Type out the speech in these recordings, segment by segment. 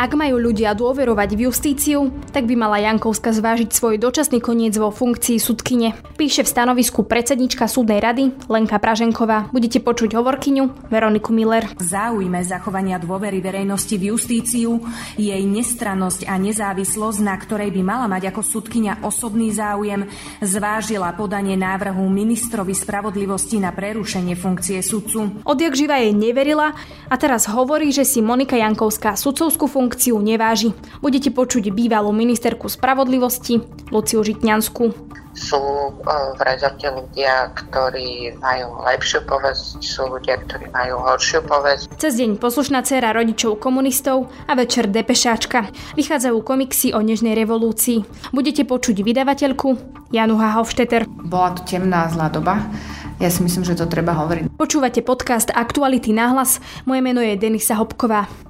Ak majú ľudia dôverovať v justíciu, tak by mala Jankovska zvážiť svoj dočasný koniec vo funkcii sudkyne. Píše v stanovisku predsednička súdnej rady Lenka Praženková. Budete počuť hovorkyňu Veroniku Miller. V záujme zachovania dôvery verejnosti v justíciu, jej nestrannosť a nezávislosť, na ktorej by mala mať ako sudkynia osobný záujem, zvážila podanie návrhu ministrovi spravodlivosti na prerušenie funkcie sudcu. Odjak živa jej neverila a teraz hovorí, že si Monika Jankovská sudcovskú funkciu funkciu neváži. Budete počuť bývalú ministerku spravodlivosti Luciu Žitňanskú. Sú e, v rezorte ľudia, ktorí majú lepšiu povesť, sú ľudia, ktorí majú horšiu povesť. Cez deň poslušná dcera rodičov komunistov a večer depešáčka. Vychádzajú komiksy o nežnej revolúcii. Budete počuť vydavateľku Janu Hofstetter. Bola to temná zlá doba. Ja si myslím, že to treba hovoriť. Počúvate podcast Aktuality náhlas. Moje meno je Denisa Hopková.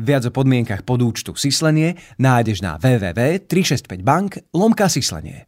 Viac o podmienkach podúčtu Sislenie nájdeš na www.365bank lomka Sislenie.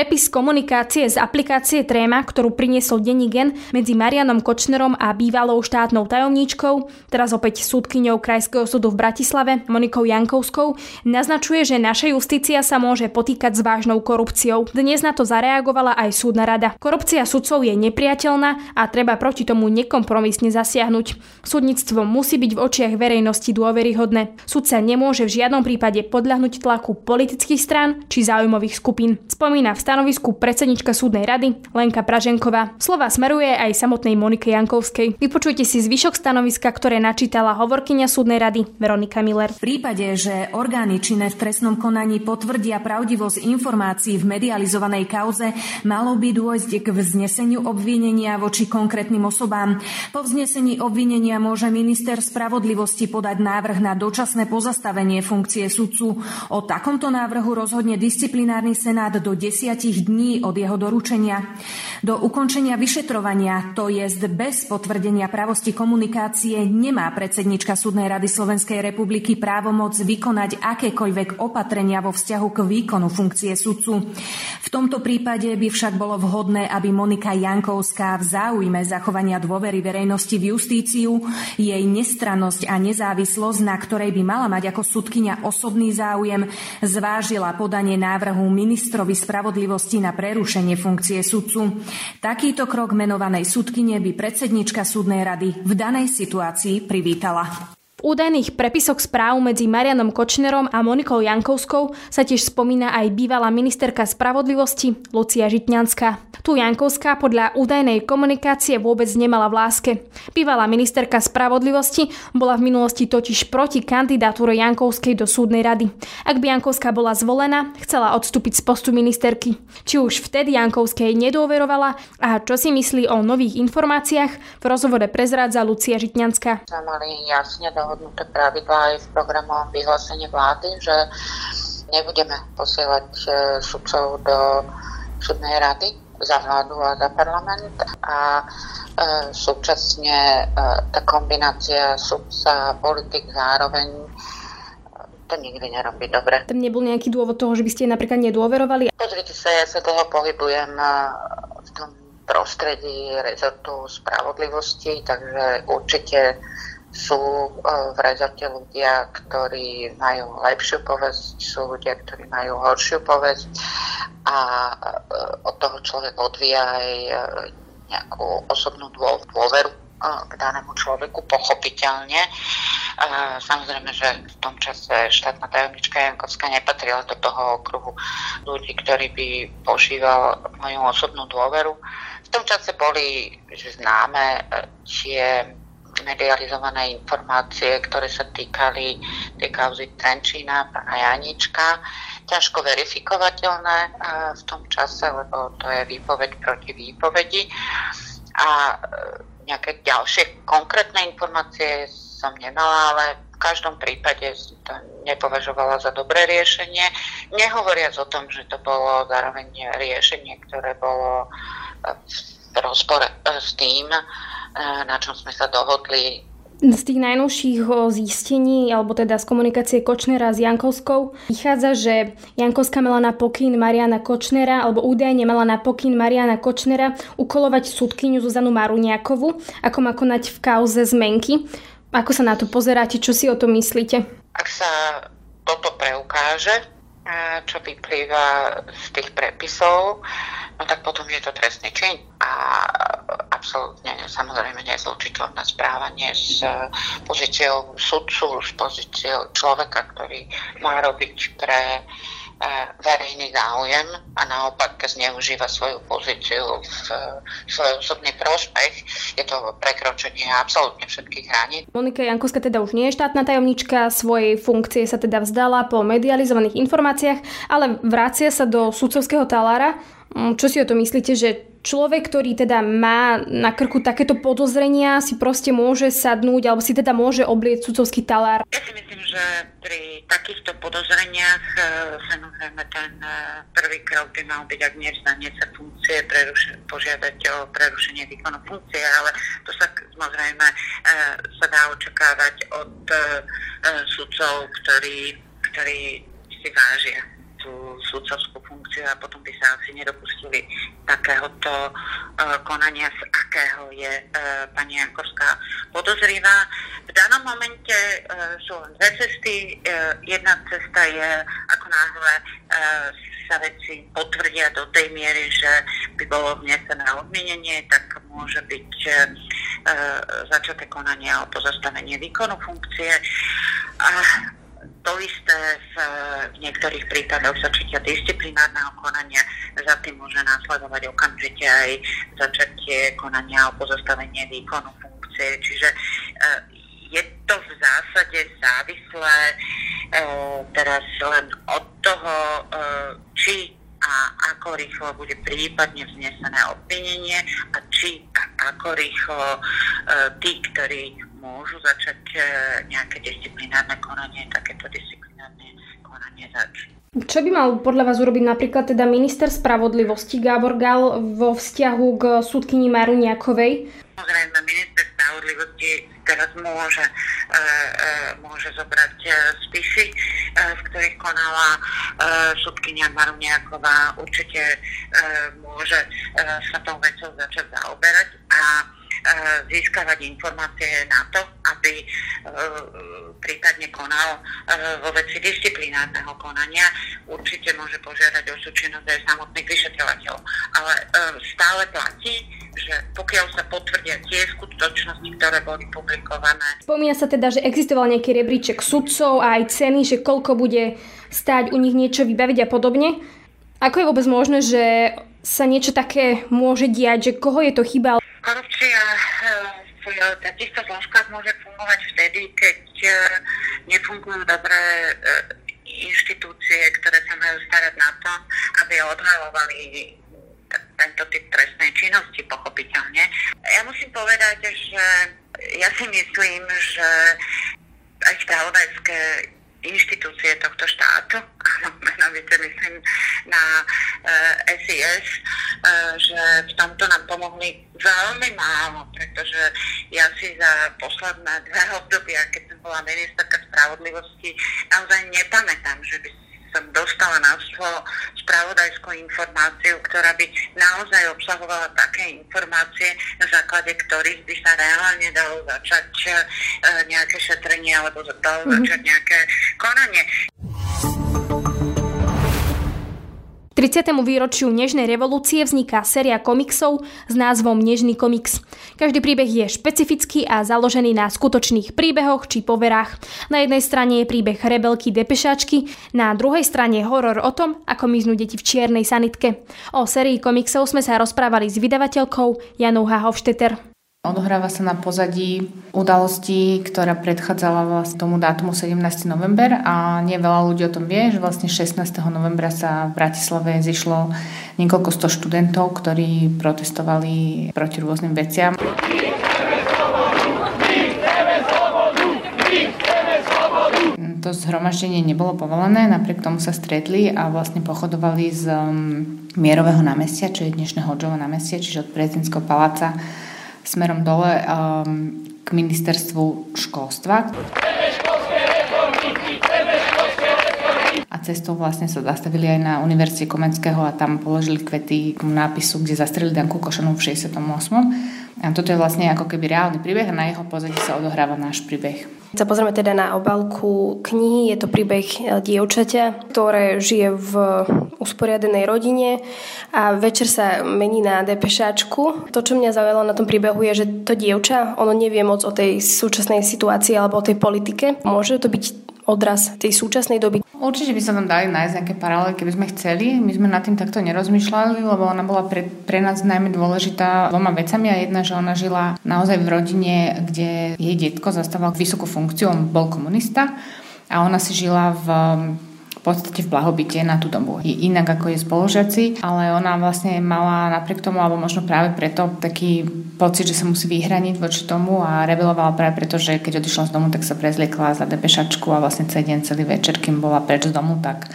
Prepis komunikácie z aplikácie Tréma, ktorú priniesol denní gen medzi Marianom Kočnerom a bývalou štátnou tajomníčkou, teraz opäť súdkyňou Krajského súdu v Bratislave, Monikou Jankovskou, naznačuje, že naša justícia sa môže potýkať s vážnou korupciou. Dnes na to zareagovala aj súdna rada. Korupcia sudcov je nepriateľná a treba proti tomu nekompromisne zasiahnuť. Súdnictvo musí byť v očiach verejnosti dôveryhodné. Sudca nemôže v žiadnom prípade podľahnuť tlaku politických strán či záujmových skupín. Spomína v stanovisku predsednička súdnej rady Lenka Praženková. Slova smeruje aj samotnej Monike Jankovskej. Vypočujte si zvyšok stanoviska, ktoré načítala hovorkyňa súdnej rady Veronika Miller. V prípade, že orgány činné v trestnom konaní potvrdia pravdivosť informácií v medializovanej kauze, malo by dôjsť k vzneseniu obvinenia voči konkrétnym osobám. Po vznesení obvinenia môže minister spravodlivosti podať návrh na dočasné pozastavenie funkcie sudcu. O takomto návrhu rozhodne disciplinárny senát do 10 dní od jeho doručenia. Do ukončenia vyšetrovania, to je bez potvrdenia pravosti komunikácie, nemá predsednička Súdnej rady Slovenskej republiky právomoc vykonať akékoľvek opatrenia vo vzťahu k výkonu funkcie sudcu. V tomto prípade by však bolo vhodné, aby Monika Jankovská v záujme zachovania dôvery verejnosti v justíciu, jej nestrannosť a nezávislosť, na ktorej by mala mať ako sudkynia osobný záujem, zvážila podanie návrhu ministrovi spravodlivosti spravodlivosti na prerušenie funkcie sudcu. Takýto krok menovanej sudkyne by predsednička súdnej rady v danej situácii privítala. Údajných prepisoch správ medzi Marianom Kočnerom a Monikou Jankovskou sa tiež spomína aj bývalá ministerka spravodlivosti Lucia Žitňanská. Tu Jankovská podľa údajnej komunikácie vôbec nemala v láske. Bývalá ministerka spravodlivosti bola v minulosti totiž proti kandidatúre Jankovskej do súdnej rady. Ak by Jankovská bola zvolená, chcela odstúpiť z postu ministerky. Či už vtedy Jankovskej nedôverovala a čo si myslí o nových informáciách, v rozhovore prezrádza Lucia Žitňanská. Mali jasne do dohodnuté pravidlá aj v programovom vyhlásení vlády, že nebudeme posielať e, sudcov do súdnej rady za vládu a za parlament a e, súčasne e, tá kombinácia sudca a politik zároveň e, to nikdy nerobí dobre. Tam nebol nejaký dôvod toho, že by ste napríklad nedôverovali? Pozrite sa, ja sa dlho pohybujem e, v tom prostredí rezortu spravodlivosti, takže určite sú e, v rezorte ľudia, ktorí majú lepšiu povesť, sú ľudia, ktorí majú horšiu povesť a e, od toho človek odvíja aj e, nejakú osobnú dôveru k danému človeku, pochopiteľne. Samozrejme, že v tom čase štátna tajomnička Jankovská nepatrila do toho okruhu ľudí, ktorí by požíval moju osobnú dôveru. V tom čase boli známe tie medializované informácie, ktoré sa týkali tej kauzy Trenčína, pána Janička, ťažko verifikovateľné v tom čase, lebo to je výpoveď proti výpovedi. A nejaké ďalšie konkrétne informácie som nemala, ale v každom prípade to nepovažovala za dobré riešenie. Nehovoriac o tom, že to bolo zároveň riešenie, ktoré bolo v rozpore s tým, na čom sme sa dohodli z tých najnovších zistení, alebo teda z komunikácie Kočnera s Jankovskou, vychádza, že Jankovská mala na pokyn Mariana Kočnera, alebo údajne mala na pokyn Mariana Kočnera ukolovať súdkyňu Zuzanu Maruniakovu, ako má konať v kauze zmenky. Ako sa na to pozeráte, čo si o tom myslíte? Ak sa toto preukáže, čo vyplýva z tých prepisov, no tak potom je to trestný čin a absolútne samozrejme nezlučiteľné správanie s pozíciou sudcu, s pozíciou človeka, ktorý má robiť pre verejný záujem a naopak zneužíva svoju pozíciu v svoj osobný prospech. Je to prekročenie absolútne všetkých hraníc. Monika Jankovská teda už nie je štátna tajomnička, svojej funkcie sa teda vzdala po medializovaných informáciách, ale vracia sa do sudcovského talára. Čo si o to myslíte, že človek, ktorý teda má na krku takéto podozrenia, si proste môže sadnúť alebo si teda môže oblieť sudcovský talár? Ja si myslím, že pri takýchto podozreniach e, samozrejme ten e, prvý krok by mal byť, ak nevzdanie sa funkcie, preruš- požiadať o prerušenie výkonu funkcie, ale to sa samozrejme e, sa dá očakávať od sudcov, ktorí, ktorí si vážia tú sudcovskú funkciu a potom by sa asi nedopustili takéhoto uh, konania, z akého je uh, pani Jankovská podozrivá. V danom momente uh, sú len dve cesty. Uh, jedna cesta je, ako náhle uh, sa veci potvrdia do tej miery, že by bolo vnesené odmienenie, tak môže byť uh, začaté konanie o pozastavenie výkonu funkcie. Uh, to isté v, v niektorých prípadoch začatia disciplinárneho konania, za tým môže následovať okamžite aj začatie konania o pozostavenie výkonu funkcie. Čiže e, je to v zásade závislé e, teraz len od toho, či a ako rýchlo bude prípadne vznesené obvinenie a či a ako rýchlo tí, ktorí môžu začať e, nejaké disciplinárne konanie, takéto disciplinárne konanie začať. Čo by mal podľa vás urobiť napríklad teda minister spravodlivosti Gábor Gal vo vzťahu k súdkyni Maruniakovej? Samozrejme, minister spravodlivosti teraz môže, e, e, môže zobrať e, spisy, e, v ktorých konala e, súdkynia Maruniaková. Určite e, môže e, sa tou vecou začať zaoberať a získavať informácie na to, aby eh, prípadne konal eh, vo veci disciplinárneho konania. Určite môže požiadať o súčinnosť aj samotných vyšetrovateľov. Ale stále platí, že pokiaľ sa potvrdia tie skutočnosti, ktoré boli publikované. Spomína sa teda, že existoval nejaký rebríček sudcov a aj ceny, že koľko bude stáť u nich niečo vybaviť a podobne. Ako je vôbec možné, že sa niečo také môže diať, že koho je to chyba? Korupcia eh, v takýchto zložkách môže fungovať vtedy, keď eh, nefungujú dobré eh, inštitúcie, ktoré sa majú starať na to, aby odhalovali tento typ trestnej činnosti, pochopiteľne. Ja musím povedať, že ja si myslím, že aj spravodajské inštitúcie tohto štátu, menovite myslím na SIS, e, že v tomto nám pomohli veľmi málo, pretože ja si za posledné dve obdobia, keď som bola ministerka spravodlivosti, naozaj nepamätám, že by som dostala na slovo spravodajskú informáciu, ktorá by naozaj obsahovala také informácie, na základe ktorých by sa reálne dalo začať e, nejaké šetrenie alebo dalo mm-hmm. začať nejaké konanie. 30. výročiu Nežnej revolúcie vzniká séria komiksov s názvom Nežný komiks. Každý príbeh je špecifický a založený na skutočných príbehoch či poverách. Na jednej strane je príbeh rebelky Depešačky, na druhej strane horor o tom, ako miznú deti v čiernej sanitke. O sérii komiksov sme sa rozprávali s vydavateľkou Janou Hahofšteter. Odohráva sa na pozadí udalosti, ktorá predchádzala vlastne tomu dátumu 17. november a nie veľa ľudí o tom vie, že vlastne 16. novembra sa v Bratislave zišlo niekoľko sto študentov, ktorí protestovali proti rôznym veciam. to zhromaždenie nebolo povolené, napriek tomu sa stretli a vlastne pochodovali z mm, Mierového námestia, čo je dnešné Hodžovo námestie, čiže od prezidentského paláca smerom dole um, k ministerstvu školstva. A cestou vlastne sa zastavili aj na Univerzite Komenského a tam položili kvety k nápisu, kde zastrelili Danku Košanov v 68. A toto je vlastne ako keby reálny príbeh a na jeho pozadí sa odohráva náš príbeh. Sa pozrieme teda na obálku knihy. Je to príbeh e, dievčaťa, ktoré žije v usporiadenej rodine a večer sa mení na depešáčku. To, čo mňa zaujalo na tom príbehu je, že to dievča, ono nevie moc o tej súčasnej situácii alebo o tej politike. Môže to byť odraz tej súčasnej doby. Určite by sa tam dali nájsť nejaké paralely, keby sme chceli. My sme nad tým takto nerozmýšľali, lebo ona bola pre, pre nás najmä dôležitá dvoma vecami a jedna, že ona žila naozaj v rodine, kde jej detko zastával vysokú funkciu, on bol komunista a ona si žila v v podstate v blahobite na tú dobu. Je inak ako je spolužiaci, ale ona vlastne mala napriek tomu, alebo možno práve preto taký pocit, že sa musí vyhraniť voči tomu a rebelovala práve preto, že keď odišla z domu, tak sa prezliekla za depešačku a vlastne celý deň, celý večer, kým bola preč z domu, tak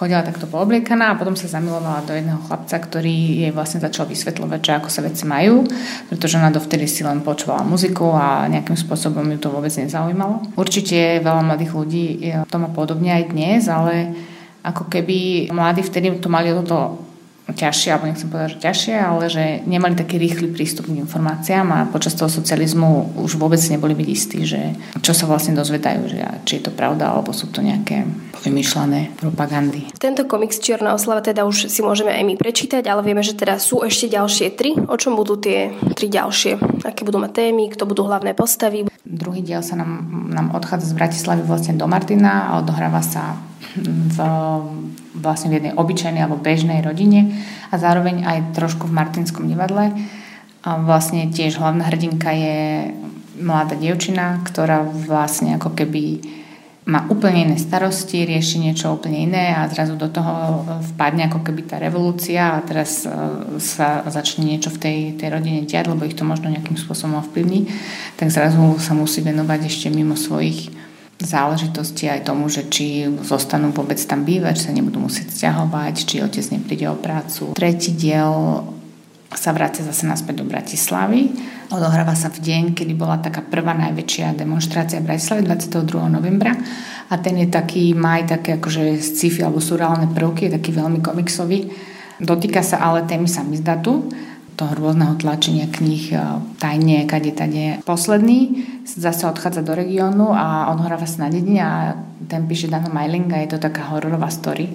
chodila takto poobliekaná a potom sa zamilovala do jedného chlapca, ktorý jej vlastne začal vysvetľovať, že ako sa veci majú, pretože ona dovtedy si len počúvala muziku a nejakým spôsobom ju to vôbec nezaujímalo. Určite veľa mladých ľudí to má podobne aj dnes, ale ako keby mladí vtedy to mali toto ťažšie, alebo nechcem povedať, že ťažšie, ale že nemali taký rýchly prístup k informáciám a počas toho socializmu už vôbec neboli byť istí, že čo sa vlastne dozvedajú, že či je to pravda, alebo sú to nejaké vymýšľané propagandy. Tento komiks Čierna oslava teda už si môžeme aj my prečítať, ale vieme, že teda sú ešte ďalšie tri. O čom budú tie tri ďalšie? Aké budú mať témy, kto budú hlavné postavy? Druhý diel sa nám, nám odchádza z Bratislavy vlastne do Martina a odohráva sa v, vlastne v jednej obyčajnej alebo bežnej rodine a zároveň aj trošku v Martinskom divadle. A vlastne tiež hlavná hrdinka je mladá dievčina, ktorá vlastne ako keby má úplne iné starosti, rieši niečo úplne iné a zrazu do toho vpadne ako keby tá revolúcia a teraz e, sa začne niečo v tej, tej rodine diať, lebo ich to možno nejakým spôsobom ovplyvní, tak zrazu sa musí venovať ešte mimo svojich záležitosti aj tomu, že či zostanú vôbec tam bývať, či sa nebudú musieť stiahovať, či otec nepríde o prácu. Tretí diel sa vrácia zase naspäť do Bratislavy. Odohráva sa v deň, kedy bola taká prvá najväčšia demonstrácia v Bratislave 22. novembra a ten je taký, má aj také akože sci-fi alebo surreálne prvky, je taký veľmi komiksový. Dotýka sa ale témy samizdatu toho rôzneho tlačenia kníh e, tajne, kade tade. Posledný zase odchádza do regiónu a odhráva sa na dedine a ten píše Dano Majlinga, je to taká hororová story.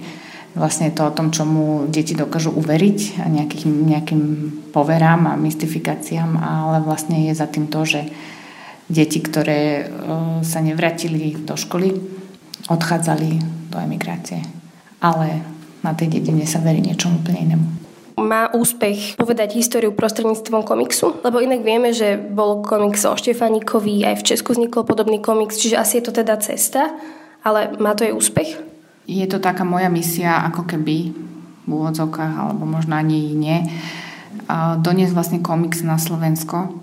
Vlastne je to o tom, čomu deti dokážu uveriť a nejakým, nejakým poverám a mystifikáciám, ale vlastne je za tým to, že deti, ktoré e, sa nevratili do školy, odchádzali do emigrácie. Ale na tej dedine sa verí niečomu úplne inému má úspech povedať históriu prostredníctvom komiksu? Lebo inak vieme, že bol komiks o Štefánikovi, aj v Česku vznikol podobný komiks, čiže asi je to teda cesta, ale má to aj úspech? Je to taká moja misia, ako keby v úvodzovkách, alebo možno ani nie, doniesť vlastne komiks na Slovensko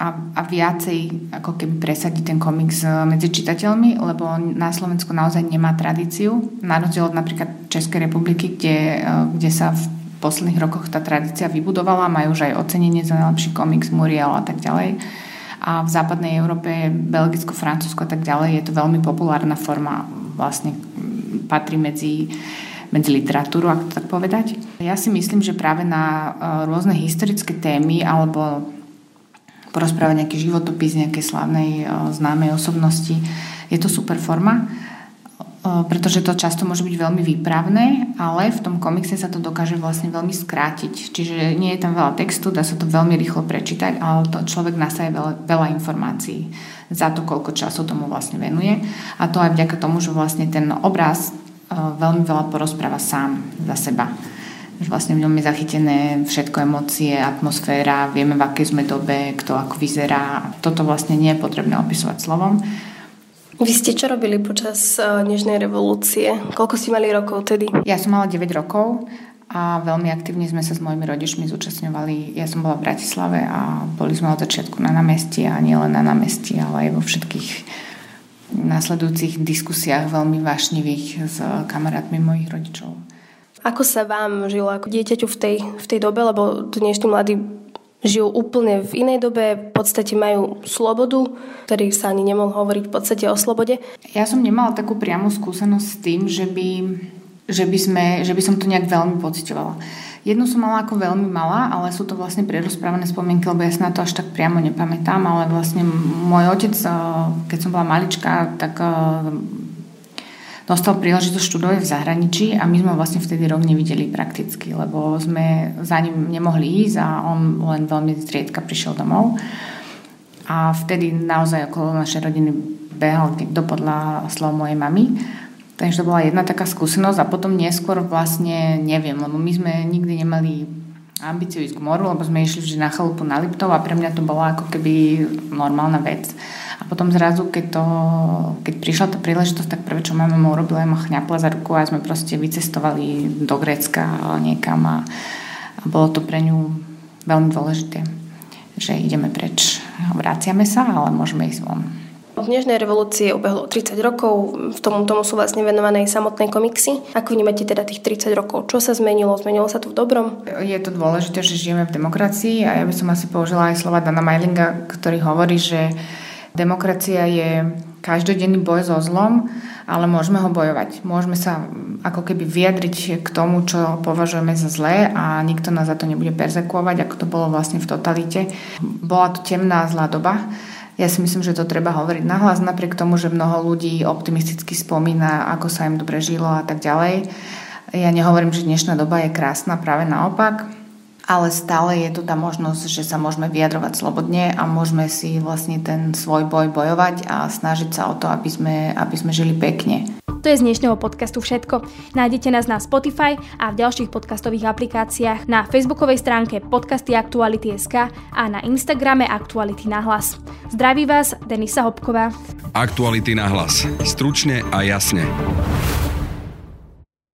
a, a viacej ako keby presadiť ten komiks medzi čitateľmi, lebo na Slovensku naozaj nemá tradíciu, na rozdiel od napríklad Českej republiky, kde, kde sa v posledných rokoch tá tradícia vybudovala, majú už aj ocenenie za najlepší komiks Muriel a tak ďalej. A v západnej Európe, Belgicko, Francúzsko a tak ďalej je to veľmi populárna forma, vlastne patrí medzi medzi literatúru, ak to tak povedať. Ja si myslím, že práve na e, rôzne historické témy alebo porozprávať nejaký životopis nejakej slavnej e, známej osobnosti je to super forma pretože to často môže byť veľmi výpravné, ale v tom komikse sa to dokáže vlastne veľmi skrátiť. Čiže nie je tam veľa textu, dá sa to veľmi rýchlo prečítať, ale to človek nasaje veľa, veľa informácií za to, koľko času tomu vlastne venuje. A to aj vďaka tomu, že vlastne ten obraz veľmi veľa porozpráva sám za seba. Že vlastne v ňom je zachytené všetko emócie, atmosféra, vieme v akej sme dobe, kto ako vyzerá. Toto vlastne nie je potrebné opisovať slovom vy ste čo robili počas uh, Nežnej revolúcie? Koľko ste mali rokov tedy? Ja som mala 9 rokov a veľmi aktívne sme sa s mojimi rodičmi zúčastňovali. Ja som bola v Bratislave a boli sme od začiatku na námestí a nie len na námestí, ale aj vo všetkých následujúcich diskusiách veľmi vášnivých s kamarátmi mojich rodičov. Ako sa vám žilo ako dieťaťu v tej, v tej dobe, lebo dnešní mladí žijú úplne v inej dobe, v podstate majú slobodu, ktorý sa ani nemohol hovoriť v podstate o slobode. Ja som nemala takú priamu skúsenosť s tým, že by, že by, sme, že by som to nejak veľmi pocitovala. Jednu som mala ako veľmi malá, ale sú to vlastne prerozprávané spomienky, lebo ja sa na to až tak priamo nepamätám, ale vlastne môj otec, eh, keď som bola malička, tak eh, dostal príležitosť študovať v zahraničí a my sme vlastne vtedy rok nevideli prakticky, lebo sme za ním nemohli ísť a on len veľmi zriedka prišiel domov. A vtedy naozaj okolo našej rodiny behal niekto podľa slov mojej mamy. Takže to bola jedna taká skúsenosť a potom neskôr vlastne neviem, lebo my sme nikdy nemali ambíciu ísť k moru, lebo sme išli vždy na chalupu na Liptov a pre mňa to bola ako keby normálna vec. A potom zrazu, keď, to, keď prišla tá príležitosť, tak prvé, čo mama urobila, ma chňapla za ruku a sme proste vycestovali do Grécka niekam a, a bolo to pre ňu veľmi dôležité, že ideme preč. Vraciame sa, ale môžeme ísť von. V dnešnej revolúcii ubehlo 30 rokov, v tomu, tomu sú vlastne venované samotné komiksy. Ako vnímate teda tých 30 rokov? Čo sa zmenilo? Zmenilo sa to v dobrom? Je to dôležité, že žijeme v demokracii a ja by som asi použila aj slova Dana Majlinga, ktorý hovorí, že Demokracia je každodenný boj so zlom, ale môžeme ho bojovať. Môžeme sa ako keby vyjadriť k tomu, čo považujeme za zlé a nikto nás za to nebude persekuovať, ako to bolo vlastne v totalite. Bola to temná zlá doba. Ja si myslím, že to treba hovoriť nahlas, napriek tomu, že mnoho ľudí optimisticky spomína, ako sa im dobre žilo a tak ďalej. Ja nehovorím, že dnešná doba je krásna, práve naopak ale stále je tu tá možnosť, že sa môžeme vyjadrovať slobodne a môžeme si vlastne ten svoj boj bojovať a snažiť sa o to, aby sme, aby sme žili pekne. To je z dnešného podcastu všetko. Nájdete nás na Spotify a v ďalších podcastových aplikáciách, na facebookovej stránke podcasty Aktuality.sk a na Instagrame Aktuality na hlas. Zdraví vás Denisa Hopková. Aktuality na hlas. Stručne a jasne.